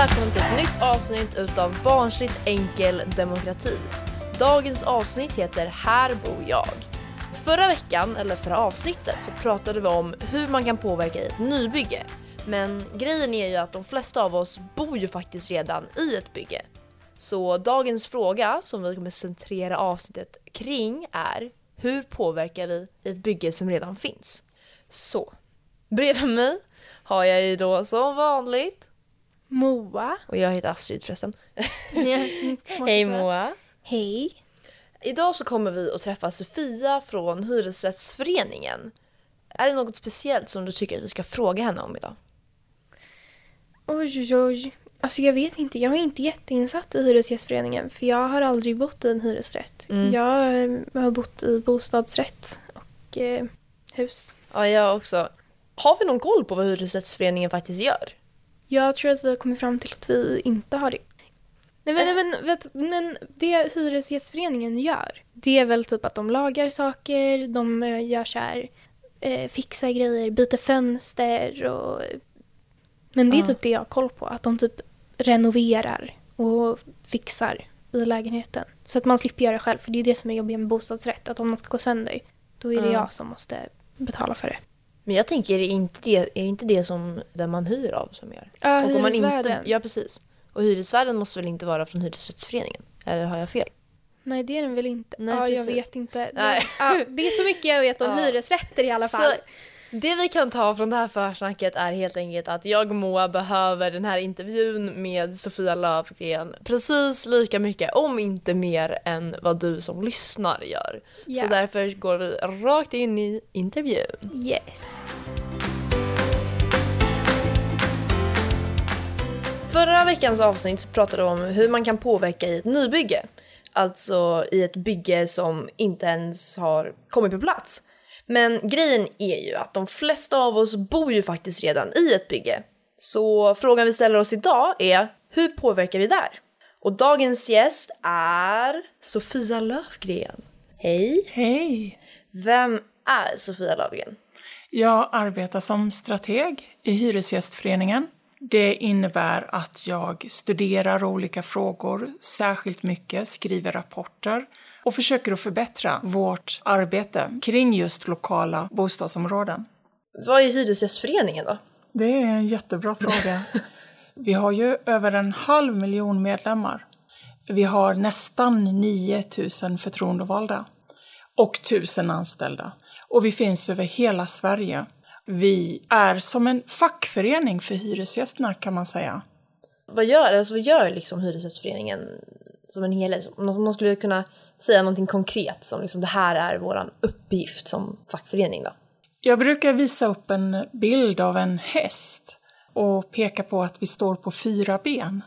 välkommen till ett nytt avsnitt utav Barnsligt enkel demokrati. Dagens avsnitt heter Här bor jag. Förra veckan, eller förra avsnittet, så pratade vi om hur man kan påverka i ett nybygge. Men grejen är ju att de flesta av oss bor ju faktiskt redan i ett bygge. Så dagens fråga som vi kommer centrera avsnittet kring är hur påverkar vi ett bygge som redan finns? Så, bredvid mig har jag ju då som vanligt Moa. och jag heter Astrid förresten. Hej Moa! Hej. Idag så kommer vi att träffa Sofia från Hyresrättsföreningen. Är det något speciellt som du tycker att vi ska fråga henne om idag? Oj, oj, oj. Alltså jag vet inte, jag är inte jätteinsatt i Hyresgästföreningen för jag har aldrig bott i en hyresrätt. Mm. Jag eh, har bott i bostadsrätt och eh, hus. Ja, jag också. Har vi någon koll på vad Hyresrättsföreningen faktiskt gör? Jag tror att vi har kommit fram till att vi inte har det. Nej men, men, vet, men det Hyresgästföreningen gör, det är väl typ att de lagar saker, de eh, gör så här, eh, fixar grejer, byter fönster och... Men det är typ det jag har koll på, att de typ renoverar och fixar i lägenheten. Så att man slipper göra det själv, för det är det som är jobbigt med bostadsrätt, att om något ska gå sönder, då är det Ja. jag som måste betala för det. Men jag tänker, är det inte det, är det, inte det som den man hyr av som gör? Ja, Och om man inte, ja, precis. Och hyresvärden måste väl inte vara från Hyresrättsföreningen? Eller har jag fel? Nej, det är den väl inte. Nej, ja, jag precis. vet inte. Nej. Ja, det är så mycket jag vet om Ja. hyresrätter i alla fall. Så det vi kan ta från det här försnacket är helt enkelt att jag och Moa behöver den här intervjun med Sofia Löfgren precis lika mycket, om inte mer, än vad du som lyssnar gör. Ja. Så därför går vi rakt in i intervjun. Yes. Förra veckans avsnitt så pratade vi om hur man kan påverka i ett nybygge. Alltså i ett bygge som inte ens har kommit på plats. Men grejen är ju att de flesta av oss bor ju faktiskt redan i ett bygge. Så frågan vi ställer oss idag är, hur påverkar vi där? Och dagens gäst är Sofia Löfgren. Hej! Hej! Vem är Sofia Löfgren? Jag arbetar som strateg i Hyresgästföreningen. Det innebär att jag studerar olika frågor särskilt mycket, skriver rapporter och försöker att förbättra vårt arbete kring just lokala bostadsområden. Vad är Hyresgästföreningen då? Det är en jättebra fråga. Vi har ju över en halv miljon medlemmar. Vi har nästan 9 000 förtroendevalda och 1000 anställda. Och vi finns över hela Sverige. Vi är som en fackförening för hyresgästerna kan man säga. Vad gör, alltså vad gör liksom Hyresgästföreningen som en helhet? Om man skulle kunna säga någonting konkret som liksom det här är våran uppgift som fackförening då? Jag brukar visa upp en bild av en häst och peka på att vi står på fyra ben.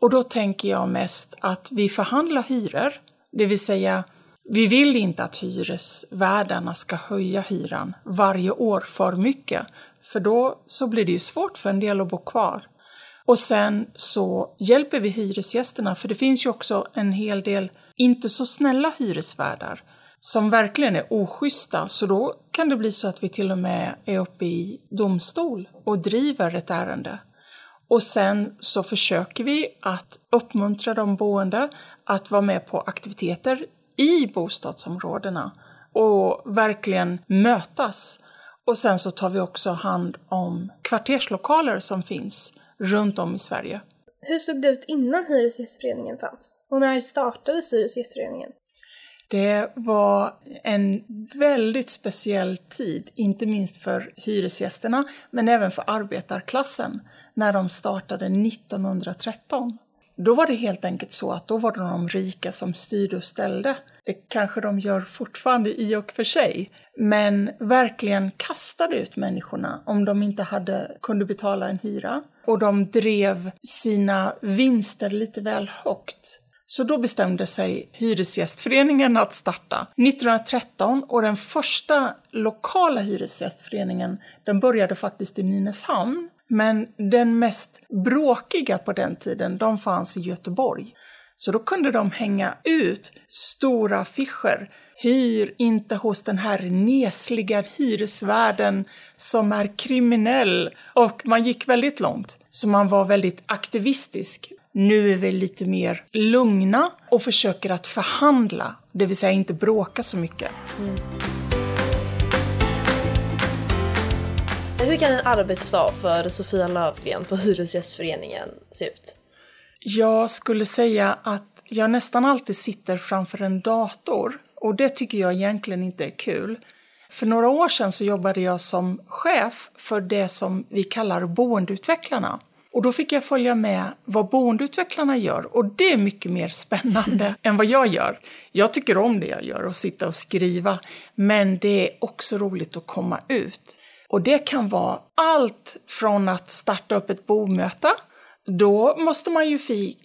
Och då tänker jag mest att vi förhandlar hyror, det vill säga vi vill inte att hyresvärdarna ska höja hyran varje år för mycket, för då så blir det ju svårt för en del att bo kvar. Och sen så hjälper vi hyresgästerna, för det finns ju också en hel del inte så snälla hyresvärdar som verkligen är oschyssta, så då kan det bli så att vi till och med är uppe i domstol och driver ett ärende. Och sen så försöker vi att uppmuntra de boende att vara med på aktiviteter i bostadsområdena och verkligen mötas. Och sen så tar vi också hand om kvarterslokaler som finns runt om i Sverige. Hur såg det ut innan Hyresgästföreningen fanns? Och när startades Hyresgästföreningen? Det var en väldigt speciell tid, inte minst för hyresgästerna, men även för arbetarklassen, när de startade 1913. Då var det helt enkelt så att då var det de rika som styrde och ställde. Det kanske de gör fortfarande i och för sig, men verkligen kastade ut människorna om de inte hade, kunde betala en hyra. Och de drev sina vinster lite väl högt. Så då bestämde sig Hyresgästföreningen att starta 1913 och den första lokala hyresgästföreningen den började faktiskt i Nynäshamn. Men den mest bråkiga på den tiden, de fanns i Göteborg. Så då kunde de hänga ut stora affischer. Hyr inte hos den här nesliga hyresvärden som är kriminell. Och man gick väldigt långt. Så man var väldigt aktivistisk. Nu är vi lite mer lugna och försöker att förhandla, det vill säga inte bråka så mycket. Mm. Hur kan en arbetsdag för Sofia Lövgren på Hyresgästföreningen se ut? Jag skulle säga att jag nästan alltid sitter framför en dator och det tycker jag egentligen inte är kul. För några år sedan så jobbade jag som chef för det som vi kallar boendeutvecklarna. Och då fick jag följa med vad boendeutvecklarna gör och det är mycket mer spännande än vad jag gör. Jag tycker om det jag gör och sitta och skriva, men det är också roligt att komma ut. Och det kan vara allt från att starta upp ett bomöte. Då måste man ju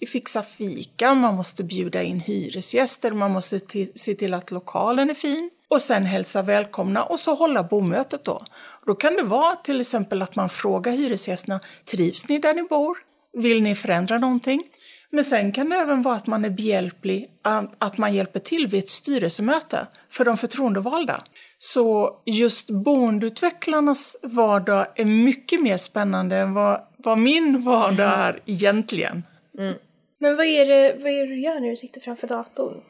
fixa fika, man måste bjuda in hyresgäster, man måste se till att lokalen är fin och sen hälsa välkomna och så hålla bomötet då. Då kan det vara till exempel att man frågar hyresgästerna, trivs ni där ni bor? Vill ni förändra någonting? Men sen kan det även vara att man är behjälplig, att man hjälper till vid ett styrelsemöte för de förtroendevalda. Så just boendeutvecklarnas vardag är mycket mer spännande än vad, vad min vardag är egentligen. Mm. Men vad är, det, vad är det du gör när du sitter framför datorn?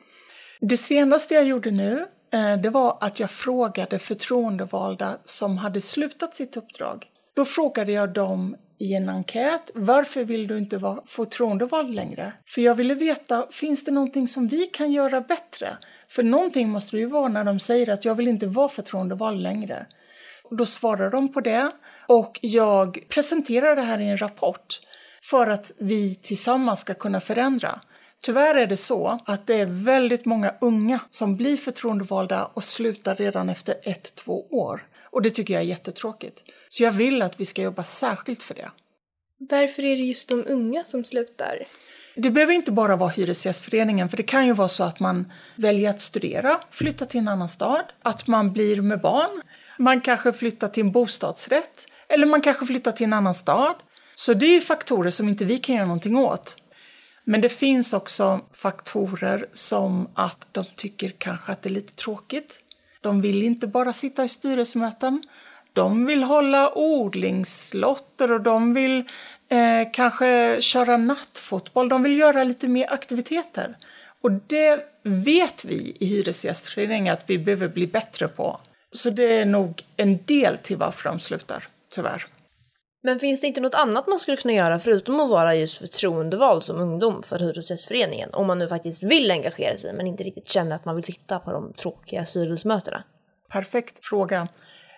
Det senaste jag gjorde nu, eh, det var att jag frågade förtroendevalda som hade slutat sitt uppdrag. Då frågade jag dem i en enkät. Varför vill du inte vara förtroendevald längre? För jag ville veta, finns det någonting som vi kan göra bättre? För någonting måste det ju vara när de säger att jag vill inte vara förtroendevald längre. Då svarar de på det och jag presenterar det här i en rapport för att vi tillsammans ska kunna förändra. Tyvärr är det så att det är väldigt många unga som blir förtroendevalda och slutar redan efter ett, två år. Och det tycker jag är jättetråkigt. Så jag vill att vi ska jobba särskilt för det. Varför är det just de unga som slutar? Det behöver inte bara vara Hyresgästföreningen, för det kan ju vara så att man väljer att studera, flytta till en annan stad, att man blir med barn, man kanske flyttar till en bostadsrätt, eller man kanske flyttar till en annan stad. Så det är ju faktorer som inte vi kan göra någonting åt. Men det finns också faktorer som att de tycker kanske att det är lite tråkigt. De vill inte bara sitta i styrelsemöten. De vill hålla odlingslotter och de vill eh, kanske köra nattfotboll. De vill göra lite mer aktiviteter. Och det vet vi i Hyresgästföreningen att vi behöver bli bättre på. Så det är nog en del till varför de slutar, tyvärr. Men finns det inte något annat man skulle kunna göra förutom att vara just förtroendevald som ungdom för Hyresgästföreningen? Om man nu faktiskt vill engagera sig men inte riktigt känner att man vill sitta på de tråkiga styrelsemötena. Perfekt fråga.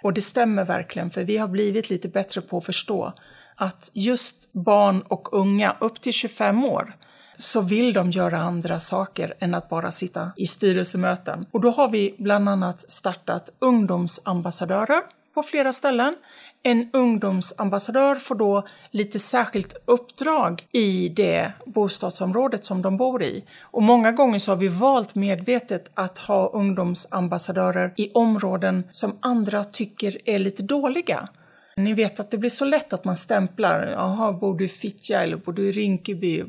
Och det stämmer verkligen, för vi har blivit lite bättre på att förstå att just barn och unga upp till 25 år så vill de göra andra saker än att bara sitta i styrelsemöten. Och då har vi bland annat startat ungdomsambassadörer på flera ställen. En ungdomsambassadör får då lite särskilt uppdrag i det bostadsområdet som de bor i. Och många gånger så har vi valt medvetet att ha ungdomsambassadörer i områden som andra tycker är lite dåliga. Ni vet att det blir så lätt att man stämplar, jaha, bor du i Fittja eller bor du i Rinkeby?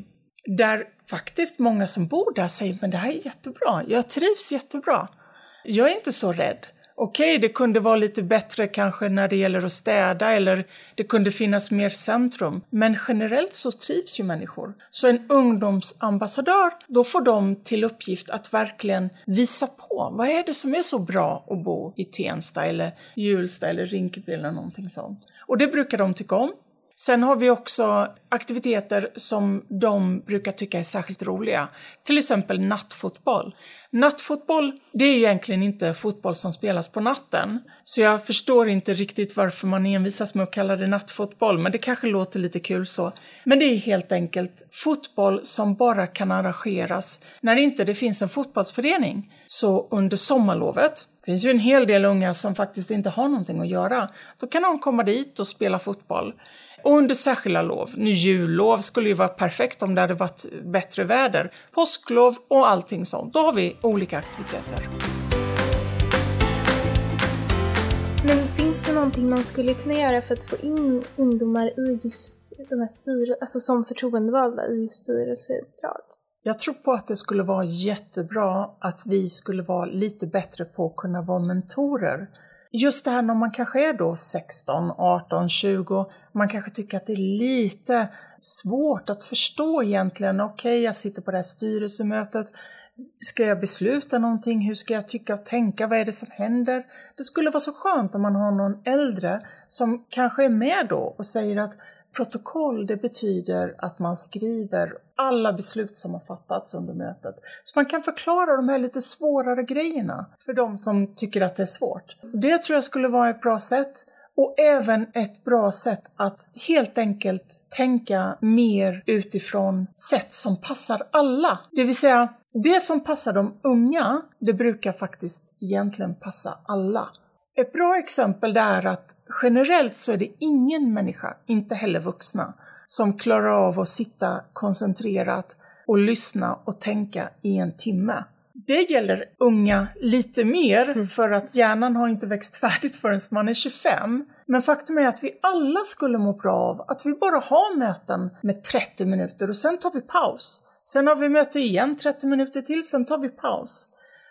Där faktiskt många som bor där säger, men det här är jättebra, jag trivs jättebra. Jag är inte så rädd. Okej, okay, det kunde vara lite bättre kanske när det gäller att städa eller det kunde finnas mer centrum. Men generellt så trivs ju människor. Så en ungdomsambassadör, då får de till uppgift att verkligen visa på vad är det som är så bra att bo i Tensta eller Hjulsta eller Rinkeby eller någonting sånt. Och det brukar de tycka om. Sen har vi också aktiviteter som de brukar tycka är särskilt roliga. Till exempel nattfotboll. Nattfotboll, det är ju egentligen inte fotboll som spelas på natten. Så jag förstår inte riktigt varför man envisas med att kalla det nattfotboll, men det kanske låter lite kul så. Men det är helt enkelt fotboll som bara kan arrangeras när inte det finns en fotbollsförening. Så under sommarlovet, det finns ju en hel del unga som faktiskt inte har någonting att göra, då kan de komma dit och spela fotboll. Och under särskilda lov, nu jullov skulle ju vara perfekt om det hade varit bättre väder, påsklov och allting sånt. Då har vi olika aktiviteter. Men finns det någonting man skulle kunna göra för att få in ungdomar i just de här styr alltså som förtroendevalda i just styrelseuppdrag? Jag tror på att det skulle vara jättebra att vi skulle vara lite bättre på att kunna vara mentorer. Just det här när man kanske är då 16, 18, 20, man kanske tycker att det är lite svårt att förstå egentligen, okej okay, jag sitter på det här styrelsemötet, Ska jag besluta någonting? Hur ska jag tycka och tänka? Vad är det som händer? Det skulle vara så skönt om man har någon äldre som kanske är med då och säger att protokoll det betyder att man skriver alla beslut som har fattats under mötet. Så man kan förklara de här lite svårare grejerna för de som tycker att det är svårt. Det tror jag skulle vara ett bra sätt. Och även ett bra sätt att helt enkelt tänka mer utifrån sätt som passar alla. Det vill säga, det som passar de unga, det brukar faktiskt egentligen passa alla. Ett bra exempel det är att generellt så är det ingen människa, inte heller vuxna, som klarar av att sitta koncentrerat och lyssna och tänka i en timme. Det gäller unga lite mer, mm. för att hjärnan har inte växt färdigt förrän man är 25. Men faktum är att vi alla skulle må bra av att vi bara har möten med 30 minuter och sen tar vi paus. Sen har vi möte igen 30 minuter till, sen tar vi paus.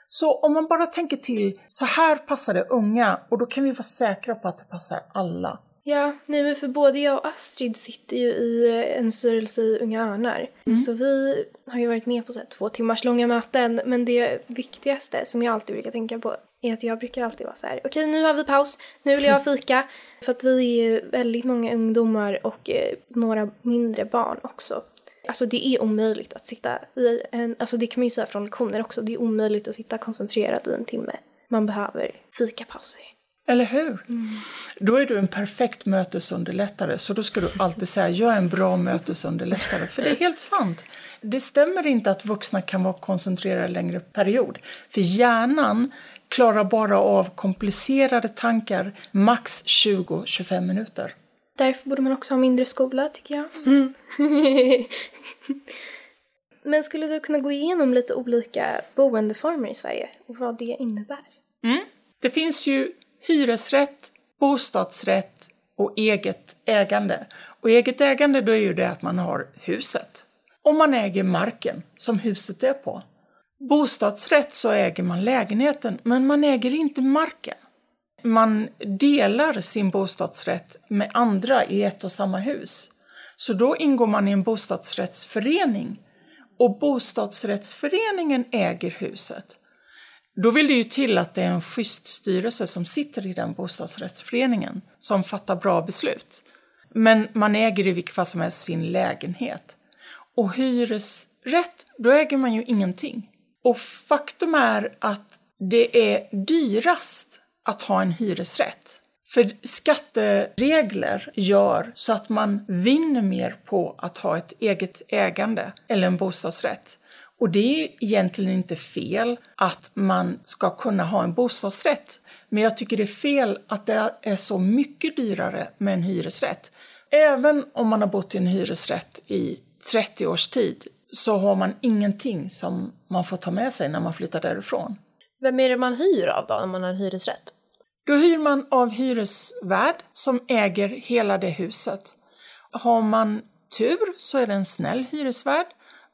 Så om man bara tänker till, så här passar det unga och då kan vi vara säkra på att det passar alla. Ja, nej men för både jag och Astrid sitter ju i en styrelse i Unga Örnar. Mm. Så vi har ju varit med på så två timmars långa möten. Men det viktigaste som jag alltid brukar tänka på är att jag brukar alltid vara så här: okej nu har vi paus, nu vill jag fika. för att vi är ju väldigt många ungdomar och eh, några mindre barn också. Alltså det är omöjligt att sitta i en, alltså det kan man ju säga från lektioner också, det är omöjligt att sitta koncentrerad i en timme. Man behöver fikapauser. Eller hur? Mm. Då är du en perfekt mötesunderlättare, så då ska du alltid säga jag är en bra mötesunderlättare, för det är helt sant. Det stämmer inte att vuxna kan vara koncentrerade längre period, för hjärnan klarar bara av komplicerade tankar max 20-25 minuter. Därför borde man också ha mindre skola, tycker jag. Mm. Men skulle du kunna gå igenom lite olika boendeformer i Sverige och vad det innebär? Mm. Det finns ju hyresrätt, bostadsrätt och eget ägande. Och eget ägande då är ju det att man har huset. Och man äger marken som huset är på. Bostadsrätt så äger man lägenheten, men man äger inte marken. Man delar sin bostadsrätt med andra i ett och samma hus. Så då ingår man i en bostadsrättsförening och bostadsrättsföreningen äger huset. Då vill det ju till att det är en schysst styrelse som sitter i den bostadsrättsföreningen som fattar bra beslut. Men man äger i vilket fall som helst sin lägenhet. Och hyresrätt, då äger man ju ingenting. Och faktum är att det är dyrast att ha en hyresrätt. För skatteregler gör så att man vinner mer på att ha ett eget ägande eller en bostadsrätt. Och det är egentligen inte fel att man ska kunna ha en bostadsrätt. Men jag tycker det är fel att det är så mycket dyrare med en hyresrätt. Även om man har bott i en hyresrätt i 30 års tid så har man ingenting som man får ta med sig när man flyttar därifrån. Vem är det man hyr av då när man har en hyresrätt? Då hyr man av hyresvärd som äger hela det huset. Har man tur så är det en snäll hyresvärd.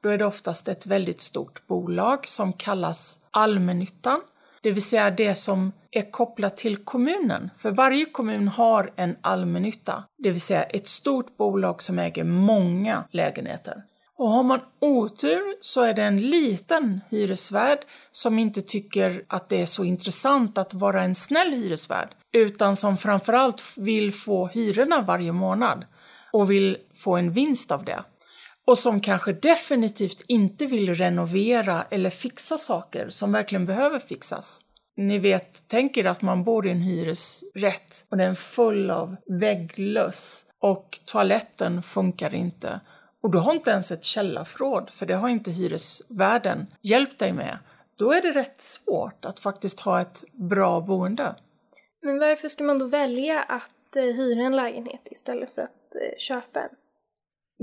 Då är det oftast ett väldigt stort bolag som kallas allmännyttan. Det vill säga det som är kopplat till kommunen. För varje kommun har en allmännytta, det vill säga ett stort bolag som äger många lägenheter. Och har man otur så är det en liten hyresvärd som inte tycker att det är så intressant att vara en snäll hyresvärd utan som framförallt vill få hyrorna varje månad och vill få en vinst av det. Och som kanske definitivt inte vill renovera eller fixa saker som verkligen behöver fixas. Ni vet, tänk er att man bor i en hyresrätt och den är full av vägglöss och toaletten funkar inte och du har inte ens ett källarförråd, för det har inte hyresvärden hjälpt dig med. Då är det rätt svårt att faktiskt ha ett bra boende. Men varför ska man då välja att eh, hyra en lägenhet istället för att eh, köpa en?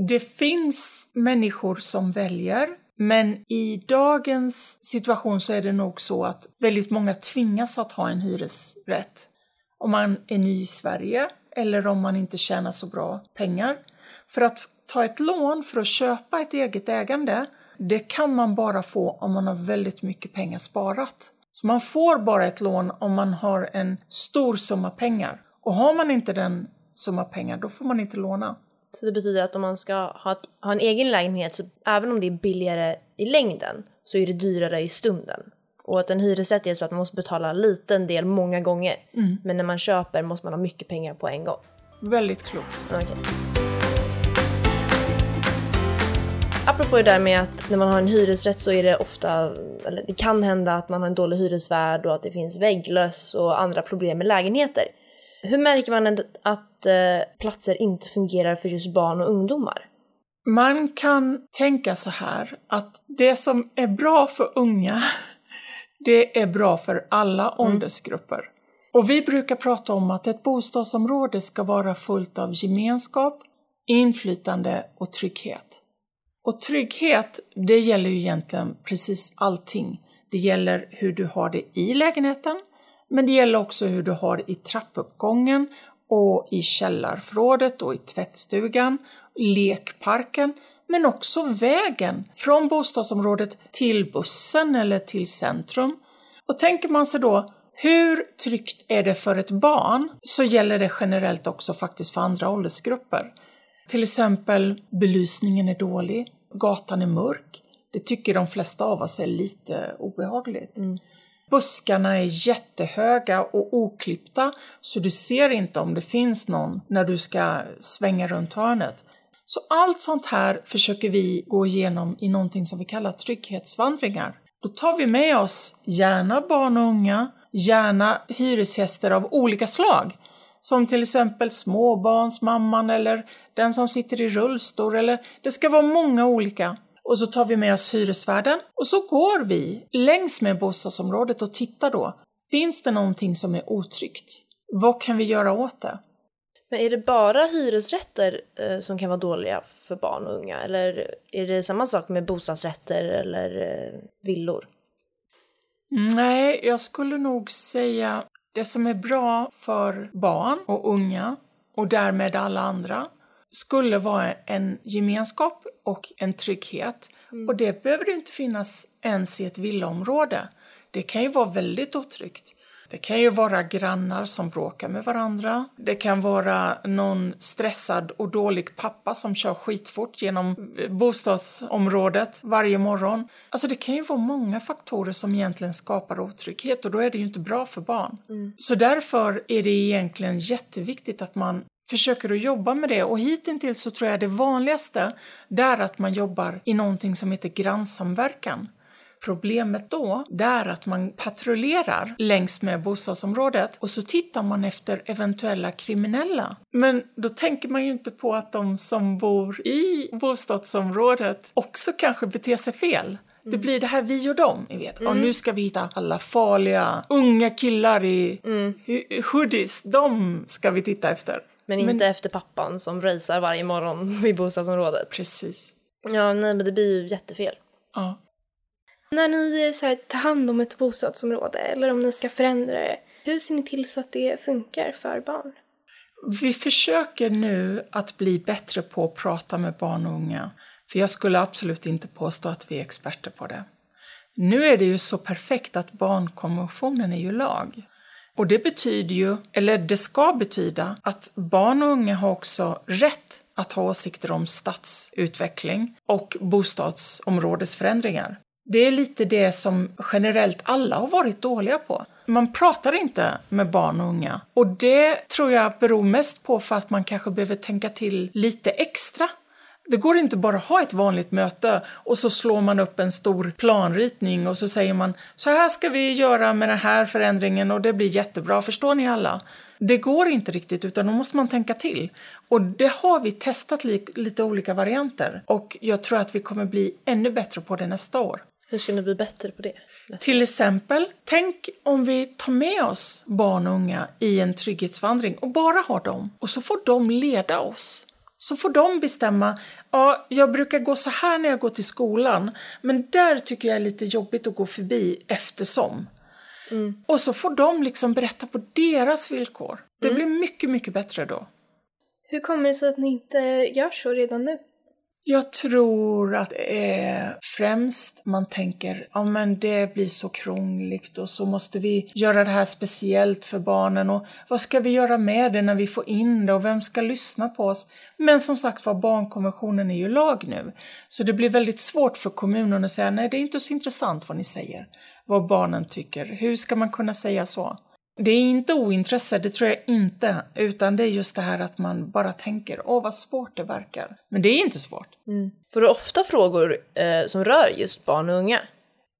Det finns människor som väljer, men i dagens situation så är det nog så att väldigt många tvingas att ha en hyresrätt. Om man är ny i Sverige eller om man inte tjänar så bra pengar. För att ta ett lån för att köpa ett eget ägande det kan man bara få om man har väldigt mycket pengar sparat. Så man får bara ett lån om man har en stor summa pengar. Och har man inte den summa pengar, då får man inte låna. Så det betyder att om man ska ha, ett, ha en egen lägenhet, så även om det är billigare i längden, så är det dyrare i stunden. Och att en hyresrätt är så att man måste betala en liten del många gånger. Men när man köper måste man ha mycket pengar på en gång. Väldigt klokt. Okej. Apropå det där med att när man har en hyresrätt så är det ofta, eller det kan hända att man har en dålig hyresvärd och att det finns vägglöss och andra problem med lägenheter. Hur märker man att, eh, platser inte fungerar för just barn och ungdomar? Man kan tänka så här att det som är bra för unga, det är bra för alla åldersgrupper. Och vi brukar prata om att ett bostadsområde ska vara fullt av gemenskap, inflytande och trygghet. Och trygghet, det gäller ju egentligen precis allting. Det gäller hur du har det i lägenheten, men det gäller också hur du har det i trappuppgången och i källarförrådet och i tvättstugan, lekparken, men också vägen från bostadsområdet till bussen eller till centrum. Och tänker man sig då, hur tryggt är det för ett barn? Så gäller det generellt också faktiskt för andra åldersgrupper. Till exempel belysningen är dålig, gatan är mörk. Det tycker de flesta av oss är lite obehagligt. Mm. Buskarna är jättehöga och oklippta så du ser inte om det finns någon när du ska svänga runt hörnet. Så allt sånt här försöker vi gå igenom i någonting som vi kallar trygghetsvandringar. Då tar vi med oss gärna barn och unga, gärna hyresgäster av olika slag. Som till exempel småbarnsmamman eller den som sitter i rullstol eller det ska vara många olika. Och så tar vi med oss hyresvärden och så går vi längs med bostadsområdet och tittar då. Finns det någonting som är otryggt? Vad kan vi göra åt det? Men är det bara hyresrätter eh, som kan vara dåliga för barn och unga? Eller är det samma sak med bostadsrätter eller eh, villor? Nej, jag skulle nog säga det som är bra för barn och unga och därmed alla andra skulle vara en gemenskap och en trygghet. Och det behöver ju inte finnas ens i ett villaområde. Det kan ju vara väldigt otryggt. Det kan ju vara grannar som bråkar med varandra. Det kan vara någon stressad och dålig pappa som kör skitfort genom bostadsområdet varje morgon. Alltså det kan ju vara många faktorer som egentligen skapar otrygghet och då är det ju inte bra för barn. Så därför är det egentligen jätteviktigt att man försöker att jobba med det och hittills så tror jag det vanligaste det är att man jobbar i någonting som heter grannsamverkan. Problemet då, det är att man patrullerar längs med bostadsområdet och så tittar man efter eventuella kriminella. Men då tänker man ju inte på att de som bor i bostadsområdet också kanske beter sig fel. Det blir det här vi och dem, ni vet. Och nu ska vi hitta alla farliga unga killar i hu- hoodies. De ska vi titta efter. Men inte efter pappan som racear varje morgon vid bostadsområdet. Precis. Ja, nej men det blir ju jättefel. Ja. När ni eh, så här, tar hand om ett bostadsområde eller om ni ska förändra det, hur ser ni till så att det funkar för barn? Vi försöker nu att bli bättre på att prata med barn och unga. För jag skulle absolut inte påstå att vi är experter på det. Nu är det ju så perfekt att barnkonventionen är ju lag. Och det betyder ju, eller det ska betyda, att barn och unga har också rätt att ha åsikter om stadsutveckling och bostadsområdesförändringar. Det är lite det som generellt alla har varit dåliga på. Man pratar inte med barn och unga. Och det tror jag beror mest på för att man kanske behöver tänka till lite extra. Det går inte bara att ha ett vanligt möte och så slår man upp en stor planritning och så säger man så här ska vi göra med den här förändringen och det blir jättebra, förstår ni alla? Det går inte riktigt utan då måste man tänka till. Och det har vi testat li lite olika varianter och jag tror att vi kommer bli ännu bättre på det nästa år. Hur ska ni bli bättre på det? Till exempel, tänk om vi tar med oss barn och unga i en trygghetsvandring och bara har dem och så får de leda oss. Så får de bestämma, ja, jag brukar gå så här när jag går till skolan, men där tycker jag är lite jobbigt att gå förbi eftersom. Och så får de liksom berätta på deras villkor. Det blir mycket, mycket bättre då. Hur kommer det sig att ni inte gör så redan nu? Jag tror att eh, främst man tänker ja men det blir så krångligt och så måste vi göra det här speciellt för barnen och vad ska vi göra med det när vi får in det och vem ska lyssna på oss? Men som sagt var, barnkonventionen är ju lag nu. Så det blir väldigt svårt för kommunen att säga nej det är inte så intressant vad ni säger, vad barnen tycker. Hur ska man kunna säga så? Det är inte ointresse, det tror jag inte, utan det är just det här att man bara tänker åh vad svårt det verkar. Men det är inte svårt. Mm. Får du ofta frågor eh, som rör just barn och unga?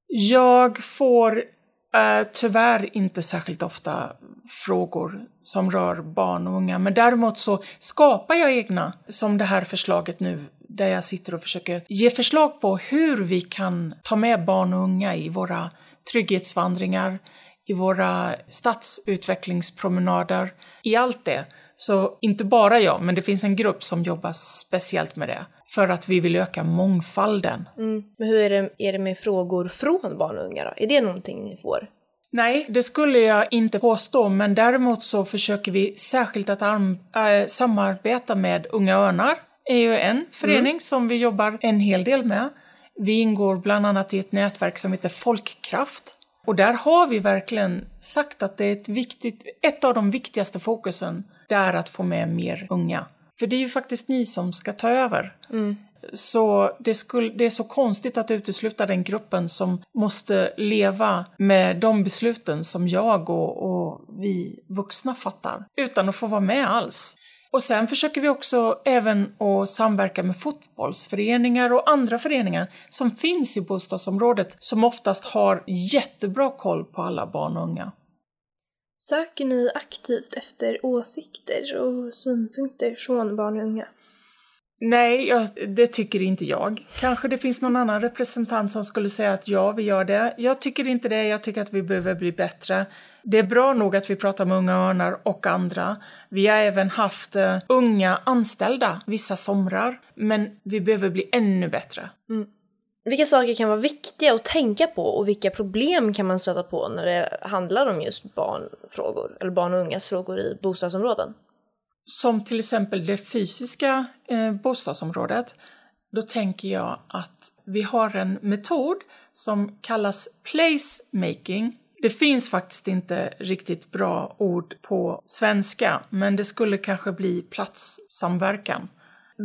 Jag får eh, tyvärr inte särskilt ofta frågor som rör barn och unga, men däremot så skapar jag egna, som det här förslaget nu där jag sitter och försöker ge förslag på hur vi kan ta med barn och unga i våra trygghetsvandringar, i våra stadsutvecklingspromenader, i allt det. Så inte bara jag, men det finns en grupp som jobbar speciellt med det för att vi vill öka mångfalden. Mm. Men hur är det, är det med frågor från barn och unga då? Är det någonting ni får? Nej, det skulle jag inte påstå, men däremot så försöker vi särskilt att äh, samarbeta med Unga Örnar. är ju en förening mm. som vi jobbar en hel del med. Vi ingår bland annat i ett nätverk som heter Folkkraft och där har vi verkligen sagt att det är ett, viktigt, ett av de viktigaste fokusen, det är att få med mer unga. För det är ju faktiskt ni som ska ta över. Mm. Så det, skulle, det är så konstigt att utesluta den gruppen som måste leva med de besluten som jag och, och vi vuxna fattar, utan att få vara med alls. Och sen försöker vi också även att samverka med fotbollsföreningar och andra föreningar som finns i bostadsområdet som oftast har jättebra koll på alla barn och unga. Söker ni aktivt efter åsikter och synpunkter från barn och unga? Nej, jag, det tycker inte jag. Kanske det finns någon annan representant som skulle säga att ja, vi gör det. Jag tycker inte det. Jag tycker att vi behöver bli bättre. Det är bra nog att vi pratar med Unga Örnar och andra. Vi har även haft uh, unga anställda vissa somrar, men vi behöver bli ännu bättre. Mm. Vilka saker kan vara viktiga att tänka på och vilka problem kan man stöta på när det handlar om just barnfrågor, eller barn och ungas frågor i bostadsområden? Som till exempel det fysiska eh, bostadsområdet, då tänker jag att vi har en metod som kallas placemaking det finns faktiskt inte riktigt bra ord på svenska, men det skulle kanske bli platssamverkan.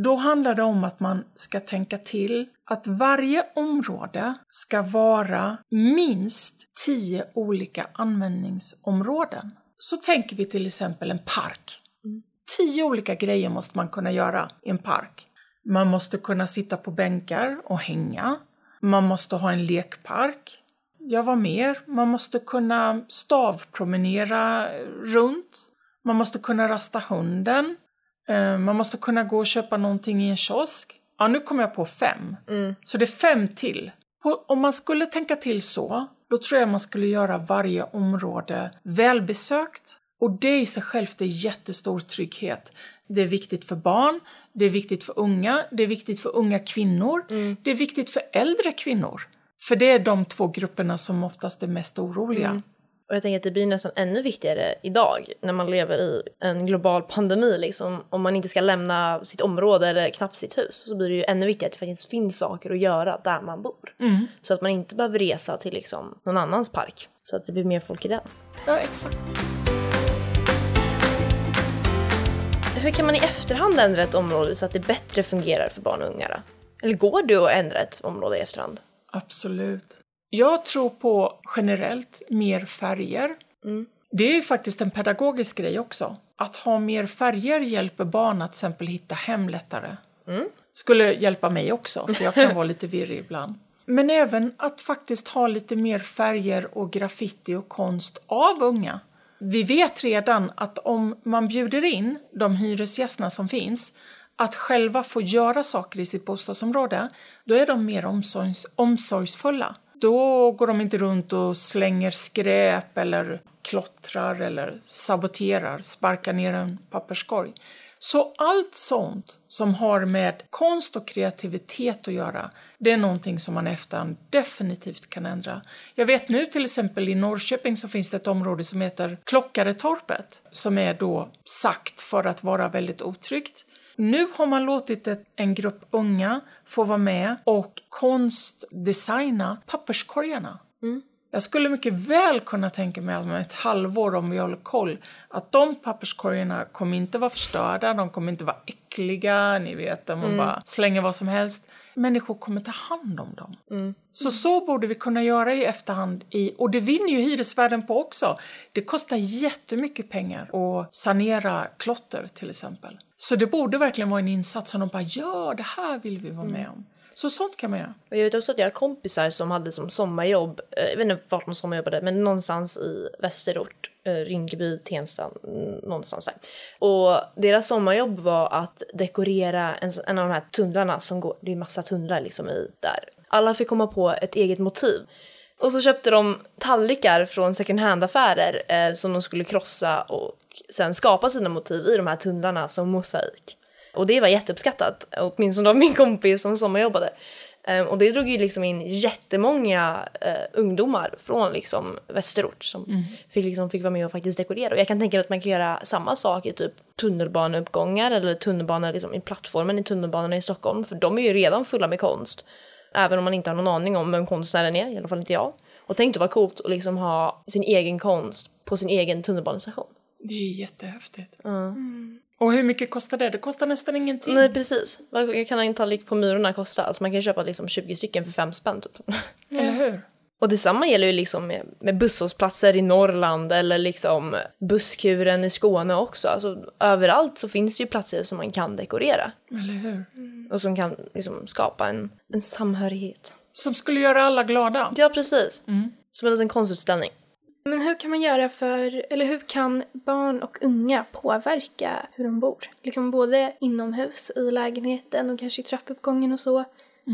Då handlar det om att man ska tänka till att varje område ska vara minst tio olika användningsområden. Så tänker vi till exempel en park. Tio olika grejer måste man kunna göra i en park. Man måste kunna sitta på bänkar och hänga. Man måste ha en lekpark. Ja, vad mer? Man måste kunna stavpromenera runt. Man måste kunna rasta hunden. Eh, man måste kunna gå och köpa någonting i en kiosk. Ja, nu kommer jag på fem. Mm. Så det är fem till. Om man skulle tänka till så, då tror jag man skulle göra varje område välbesökt. Och det i sig självt är jättestor trygghet. Det är viktigt för barn, det är viktigt för unga, det är viktigt för unga kvinnor, mm. det är viktigt för äldre kvinnor. För det är de två grupperna som oftast är mest oroliga. Mm. Och jag tänker att det blir nästan ännu viktigare idag när man lever i en global pandemi. Liksom. Om man inte ska lämna sitt område eller knappt sitt hus så blir det ju ännu viktigare att det faktiskt finns saker att göra där man bor. Mm. Så att man inte behöver resa till liksom, någon annans park. Så att det blir mer folk i den. Ja, exakt. Hur kan man i efterhand ändra ett område så att det bättre fungerar för barn och unga? Eller går det att ändra ett område i efterhand? Absolut. Jag tror på generellt mer färger. Mm. Det är faktiskt en pedagogisk grej också. Att ha mer färger hjälper barn att till exempel hitta hem lättare. Mm. Skulle hjälpa mig också, för jag kan vara lite virrig ibland. Men även att faktiskt ha lite mer färger och graffiti och konst av unga. Vi vet redan att om man bjuder in de hyresgästerna som finns att själva få göra saker i sitt bostadsområde, då är de mer omsorgs omsorgsfulla. Då går de inte runt och slänger skräp eller klottrar eller saboterar, sparkar ner en papperskorg. Så allt sånt som har med konst och kreativitet att göra, det är någonting som man efterhand definitivt kan ändra. Jag vet nu till exempel i Norrköping så finns det ett område som heter Klockaretorpet som är då sagt för att vara väldigt otryggt. Nu har man låtit ett, en grupp unga få vara med och konstdesigna papperskorgarna. Jag skulle mycket väl kunna tänka mig att om ett halvår, om vi håller koll, att de papperskorgarna kommer inte vara förstörda, de kommer inte vara äckliga, ni vet, där man bara slänger vad som helst. Människor kommer ta hand om dem. Så så borde vi kunna göra i efterhand, i, och det vinner ju hyresvärden på också. Det kostar jättemycket pengar att sanera klotter till exempel. Så det borde verkligen vara en insats som de bara, ja det här vill vi vara med om. Så sånt kan man göra. Och jag vet också att jag har kompisar som hade som sommarjobb, eh, jag vet inte vart de sommarjobbade, men någonstans i västerort, eh, Rinkeby, Tensta, någonstans där. Och deras sommarjobb var att dekorera en, en av de här tunnlarna som går, det är massa tunnlar liksom i där. Alla fick komma på ett eget motiv. Och så köpte de tallrikar från second hand-affärer eh, som de skulle krossa och sen skapa sina motiv i de här tunnlarna som mosaik. Och det var jätteuppskattat, åtminstone av min kompis som sommarjobbade. Um, och det drog ju liksom in jättemånga uh, ungdomar från liksom Västerort som fick, liksom, fick vara med och faktiskt dekorera. Och jag kan tänka mig att man kan göra samma sak i typ tunnelbaneuppgångar eller tunnelbanor liksom, i plattformen i tunnelbanorna i Stockholm. För de är ju redan fulla med konst. Även om man inte har någon aning om vem konstnären är, i alla fall inte jag. Och tänk då vad coolt att liksom ha sin egen konst på sin egen tunnelbanestation. Det är jättehäftigt. Och hur mycket kostar det? Det kostar nästan ingenting. Nej precis. Vad kan en tallrik på Myrorna kosta? Alltså man kan köpa liksom 20 stycken för fem spänn typ. Eller hur? Och detsamma gäller ju liksom med, med busshållplatser i Norrland eller liksom busskuren i Skåne också. Alltså överallt så finns det ju platser som man kan dekorera. Eller hur? Och som kan liksom skapa en, en samhörighet. Som skulle göra alla glada. Ja precis. Som en liten konstutställning. Men hur kan man göra för, eller hur kan barn och unga påverka hur de bor? Liksom både inomhus i lägenheten och kanske i trappuppgången och så.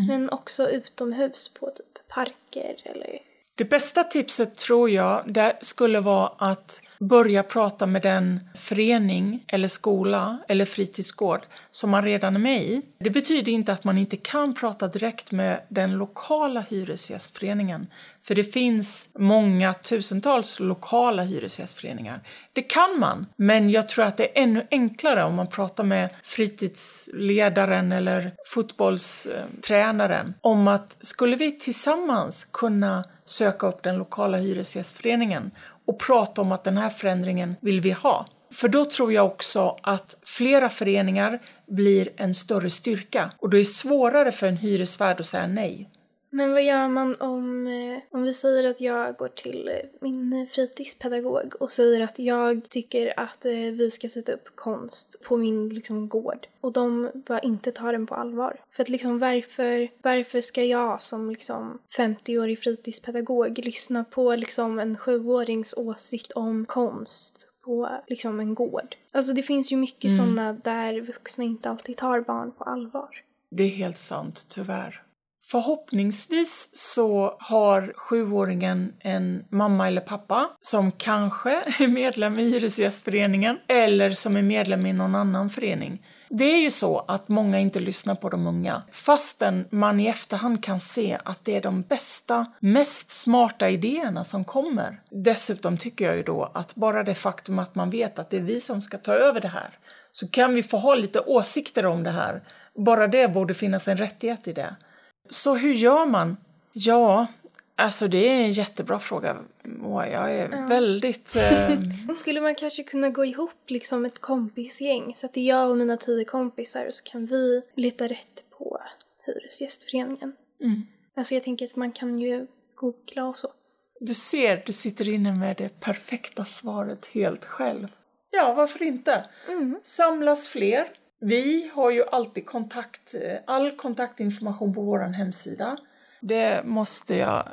Men också utomhus på typ parker eller... Det bästa tipset tror jag det skulle vara att börja prata med den förening eller skola eller fritidsgård som man redan är med i. Det betyder inte att man inte kan prata direkt med den lokala hyresgästföreningen. För det finns många tusentals lokala hyresgästföreningar. Det kan man, men jag tror att det är ännu enklare om man pratar med fritidsledaren eller fotbollstränaren om att skulle vi tillsammans kunna söka upp den lokala hyresgästföreningen och prata om att den här förändringen vill vi ha. För då tror jag också att flera föreningar blir en större styrka och då är det svårare för en hyresvärd att säga nej. Men vad gör man om, eh, om vi säger att jag går till eh, min fritidspedagog och säger att jag tycker att eh, vi ska sätta upp konst på min liksom, gård och de bara inte tar den på allvar. För att liksom varför, varför ska jag som liksom 50-årig fritidspedagog lyssna på liksom en sjuårings åsikt om konst på liksom en gård? Alltså det finns ju mycket Mm. sådana där vuxna inte alltid tar barn på allvar. Det är helt sant, tyvärr. Förhoppningsvis så har sjuåringen en mamma eller pappa som kanske är medlem i Hyresgästföreningen eller som är medlem i någon annan förening. Det är ju så att många inte lyssnar på de unga fastän man i efterhand kan se att det är de bästa, mest smarta idéerna som kommer. Dessutom tycker jag ju då att bara det faktum att man vet att det är vi som ska ta över det här så kan vi få ha lite åsikter om det här. Bara det borde finnas en rättighet i det. Så hur gör man? Ja, alltså det är en jättebra fråga. Moa. Jag är väldigt... Eh, skulle man kanske kunna gå ihop liksom ett kompisgäng så att det är jag och mina tio kompisar och så kan vi leta rätt på Hyresgästföreningen. Mm. Alltså jag tänker att man kan ju googla och så. du ser, du sitter inne med det perfekta svaret helt själv. Ja, varför inte? Samlas fler. Vi har ju alltid kontakt, eh, all kontaktinformation på vår hemsida. Det måste jag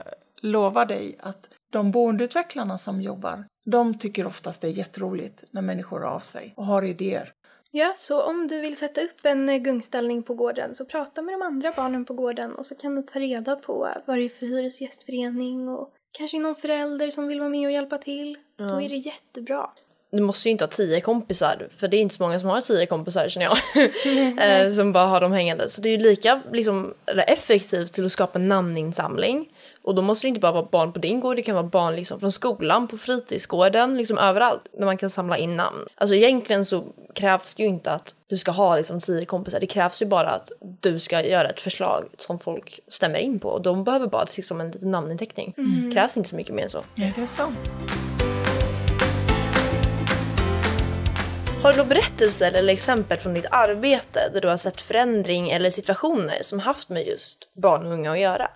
lova dig att de boendeutvecklarna som jobbar, de tycker oftast det är jätteroligt när människor av sig och har idéer. Ja, så om du vill sätta upp en eh, gungställning på gården så prata med de andra barnen på gården och så kan du ta reda på vad det är för hyresgästförening och kanske någon förälder som vill vara med och hjälpa till. Då är det jättebra. Du måste ju inte ha tio kompisar, för det är inte så många som har tio kompisar känner jag. eh, som bara har dem hängande. Så det är ju lika liksom, effektivt till att skapa en namninsamling. Och då måste det inte bara vara barn på din gård, det kan vara barn liksom från skolan, på fritidsgården, liksom överallt. Där man kan samla in namn. Alltså egentligen så krävs ju inte att du ska ha liksom tio kompisar. Det krävs ju bara att du ska göra ett förslag som folk stämmer in på. Och de behöver bara liksom en liten namninteckning. Det krävs inte så mycket mer än så. Ja, det är sant. Har du några berättelser eller exempel från ditt arbete där du har sett förändring eller situationer som haft med just barn och unga att göra?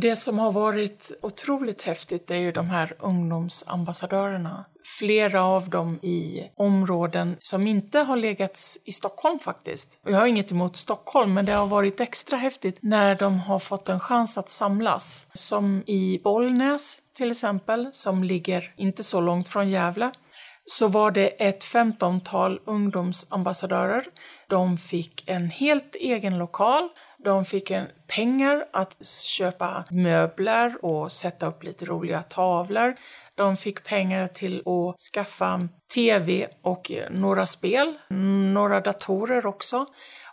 Det som har varit otroligt häftigt är ju de här ungdomsambassadörerna. Flera av dem i områden som inte har legat i Stockholm faktiskt. Jag har inget emot Stockholm, men det har varit extra häftigt när de har fått en chans att samlas. Som i Bollnäs till exempel, som ligger inte så långt från Gävle så var det ett femtontal ungdomsambassadörer. De fick en helt egen lokal. De fick en pengar att köpa möbler och sätta upp lite roliga tavlor. De fick pengar till att skaffa tv och eh, några spel, några datorer också.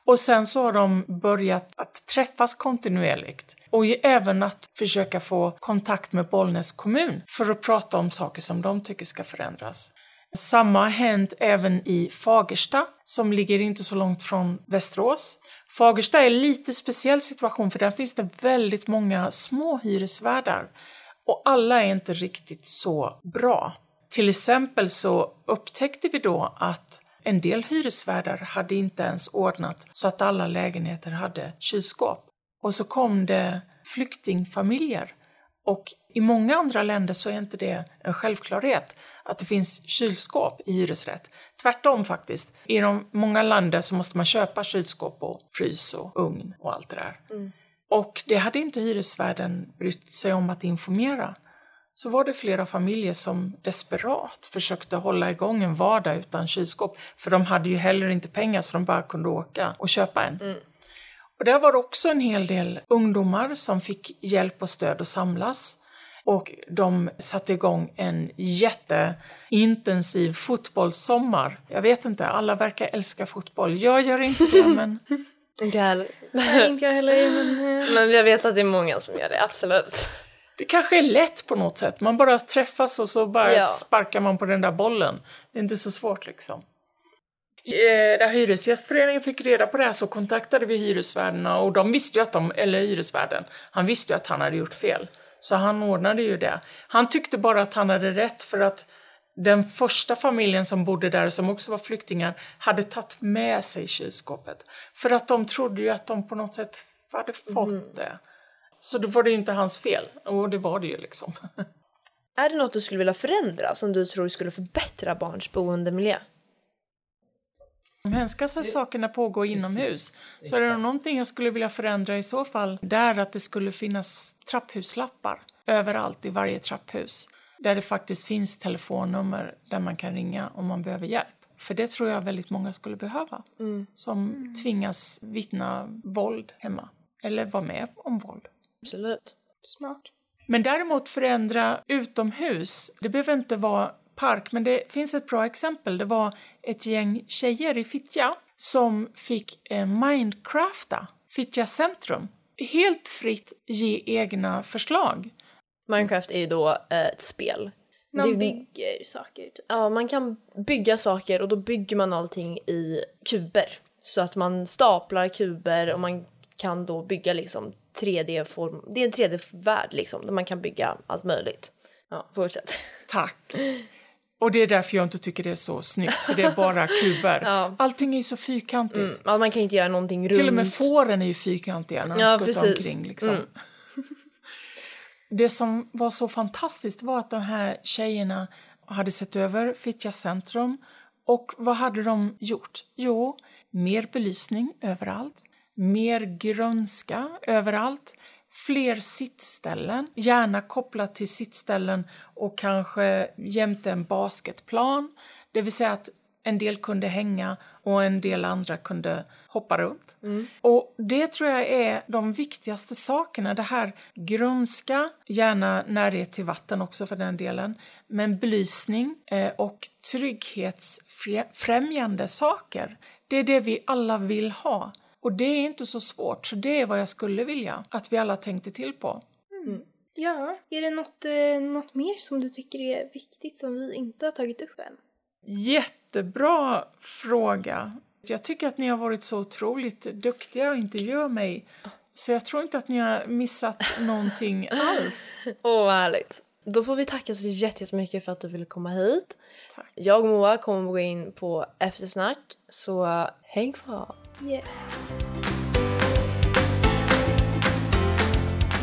Och sen så har de börjat att träffas kontinuerligt och även att försöka få kontakt med Bollnäs kommun för att prata om saker som de tycker ska förändras. Samma har hänt även i Fagersta som ligger inte så långt från Västerås. Fagersta är en lite speciell situation för där finns det väldigt många små hyresvärdar och alla är inte riktigt så bra. Till exempel så upptäckte vi då att en del hyresvärdar hade inte ens ordnat så att alla lägenheter hade kylskåp. Och så kom det flyktingfamiljer och i många andra länder så är inte det en självklarhet att det finns kylskåp i hyresrätt. Tvärtom faktiskt. I de många länder så måste man köpa kylskåp och frys och ugn och allt det där. Mm. Och det hade inte hyresvärden brytt sig om att informera. Så var det flera familjer som desperat försökte hålla igång en vardag utan kylskåp. För de hade ju heller inte pengar så de bara kunde åka och köpa en. Mm. Och där var det också en hel del ungdomar som fick hjälp och stöd att samlas. Och de satte igång en jätteintensiv fotbollssommar. Jag vet inte, alla verkar älska fotboll. Jag gör inte det, men... Inte jag heller. Nej, inte jag heller, men... eh, Men jag vet att det är många som gör det, absolut. Det kanske är lätt på något sätt. Man bara träffas och så bara Ja. sparkar man på den där bollen. Det är inte så svårt liksom. Eh, När Hyresgästföreningen fick reda på det här så kontaktade vi hyresvärdarna och de visste ju att de, eller hyresvärden, han visste ju att han hade gjort fel. Så han ordnade ju det. Han tyckte bara att han hade rätt för att den första familjen som bodde där, som också var flyktingar, hade tagit med sig kylskåpet. För att de trodde ju att de på något sätt hade fått det. Så då var det ju inte hans fel. Och det var det ju liksom. Är det något du skulle vilja förändra som du tror skulle förbättra barns boendemiljö? Om hemska sakerna pågår inomhus så är det någonting jag skulle vilja förändra i så fall. Där att det skulle finnas trapphuslappar överallt i varje trapphus. Där det faktiskt finns telefonnummer där man kan ringa om man behöver hjälp. För det tror jag väldigt många skulle behöva. Som tvingas vittna våld hemma. Eller vara med om våld. Absolut. Smart. Men däremot förändra utomhus. Det behöver inte vara park, men det finns ett bra exempel. Det var ett gäng tjejer i Fittja som fick eh, Minecrafta, Fittja centrum. Helt fritt ge egna förslag. Minecraft är ju då eh, ett spel. Man Det- bygger saker. Typ. Ja, man kan bygga saker och då bygger man allting i kuber. Så att man staplar kuber och man kan då bygga liksom 3D-form. Det är en 3D-värld liksom där man kan bygga allt möjligt. Ja, fortsätt. Tack! Och det är därför jag inte tycker det är så snyggt, för det är bara kuber. Ja. Allting är ju så fyrkantigt. Ja, man kan inte göra någonting runt. Till och med fåren är ju fyrkantiga när de Ja, skuttar omkring. Liksom. Det som var så fantastiskt var att de här tjejerna hade sett över Fittja centrum och vad hade de gjort? Jo, mer belysning överallt, mer grönska överallt, fler sittställen, gärna kopplat till sittställen och kanske jämte en basketplan. Det vill säga att en del kunde hänga och en del andra kunde hoppa runt. Och det tror jag är de viktigaste sakerna. Det här grönska, gärna närhet till vatten också för den delen, men belysning eh, och trygghetsfrämjande saker. Det är det vi alla vill ha. Och det är inte så svårt, så det är vad jag skulle vilja att vi alla tänkte till på. Ja, är det något, eh, något mer som du tycker är viktigt som vi inte har tagit upp än? Jättebra fråga. Jag tycker att ni har varit så otroligt duktiga att intervjua mig. Så jag tror inte att ni har missat någonting alls. Åh, vad härligt. Då får vi tacka så jättemycket för att du ville komma hit. Tack. Jag och Moa kommer gå in på eftersnack, så häng kvar. Yes.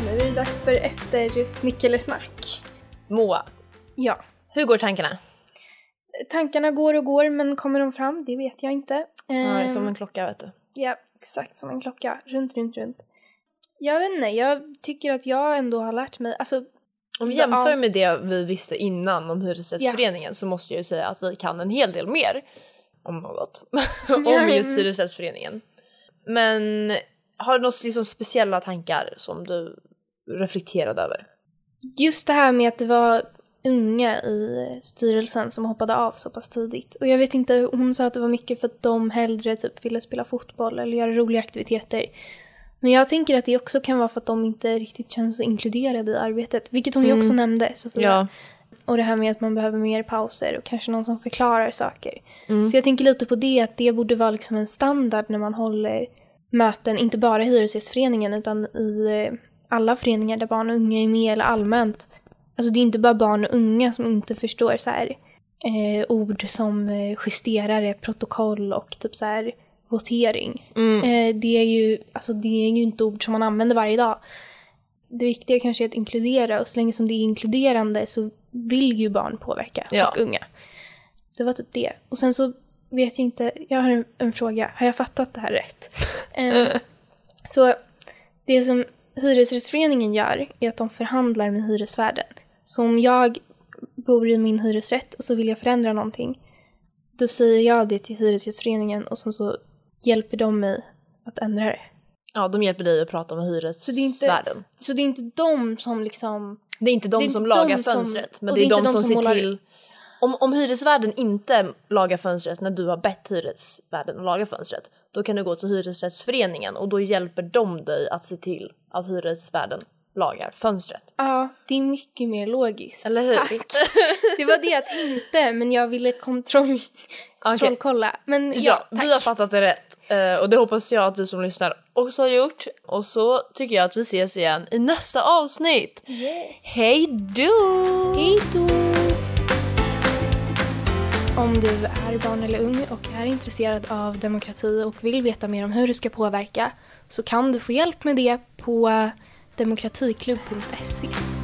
Nu är det dags för eftersnick eller snack. Moa, Ja. hur går tankarna? Tankarna går och går, men kommer de fram? Det vet jag inte. Ja, det är Ehm, som en klocka, vet du. Ja, exakt som en klocka. Runt, runt, runt. Jag vet inte, jag tycker att jag ändå har lärt mig, alltså Om vi Ja. jämför med det vi visste innan om Hyresgästföreningen så måste jag ju säga att vi kan en hel del mer om något. om just Hyresgästföreningen. Men har du några liksom speciella tankar som du reflekterade över? just det här med att det var unga i styrelsen som hoppade av så pass tidigt. Och jag vet inte, hon sa att det var mycket för att de hellre typ ville spela fotboll eller göra roliga aktiviteter. Men jag tänker att det också kan vara för att de inte riktigt känns inkluderade i arbetet, vilket hon ju också nämnde, Sofia. Och det här med att man behöver mer pauser och kanske någon som förklarar saker. Så jag tänker lite på det, att det borde vara liksom en standard när man håller möten, inte bara i Hyresgästföreningen utan i eh, alla föreningar där barn och unga är med eller allmänt. Alltså det är inte bara barn och unga som inte förstår så här, eh, ord som eh, justerare, protokoll och typ så här votering. Eh, det, är ju, alltså det är ju inte ord som man använder varje dag. Det viktiga kanske är att inkludera och så länge som det är inkluderande så vill ju barn påverka Ja. och unga. Det var typ det. Och sen så vet jag inte, jag har en, en fråga, har jag fattat det här rätt? Eh, så det som Hyresrättsföreningen gör är att de förhandlar med hyresvärden. Så om jag bor i min hyresrätt och så vill jag förändra någonting, då säger jag det till Hyresgästföreningen och sen så hjälper de mig att ändra det. Ja, de hjälper dig att prata med Så det är inte, hyresvärden. så det är inte de som liksom... Det är inte de är som inte lagar de som- fönstret, men det är, det är de, som, som ser målar- till... Om, om hyresvärden inte lagar fönstret när du har bett hyresvärden att laga fönstret, då kan du gå till hyresrättsföreningen och då hjälper de dig att se till att hyresvärden lagar fönstret. Ja, det är mycket mer logiskt. Eller hur? Tack. Det var det jag tänkte, men jag ville kontroll... kontrollkolla. Men ja, Ja, tack. vi har fattat det rätt Eh, och det hoppas jag att du som lyssnar också har gjort. Och så tycker jag att vi ses igen i nästa avsnitt. Yes. Hej då! Hej då! Om du är barn eller ung och är intresserad av demokrati och vill veta mer om hur du ska påverka så kan du få hjälp med det på demokratiklubb.se.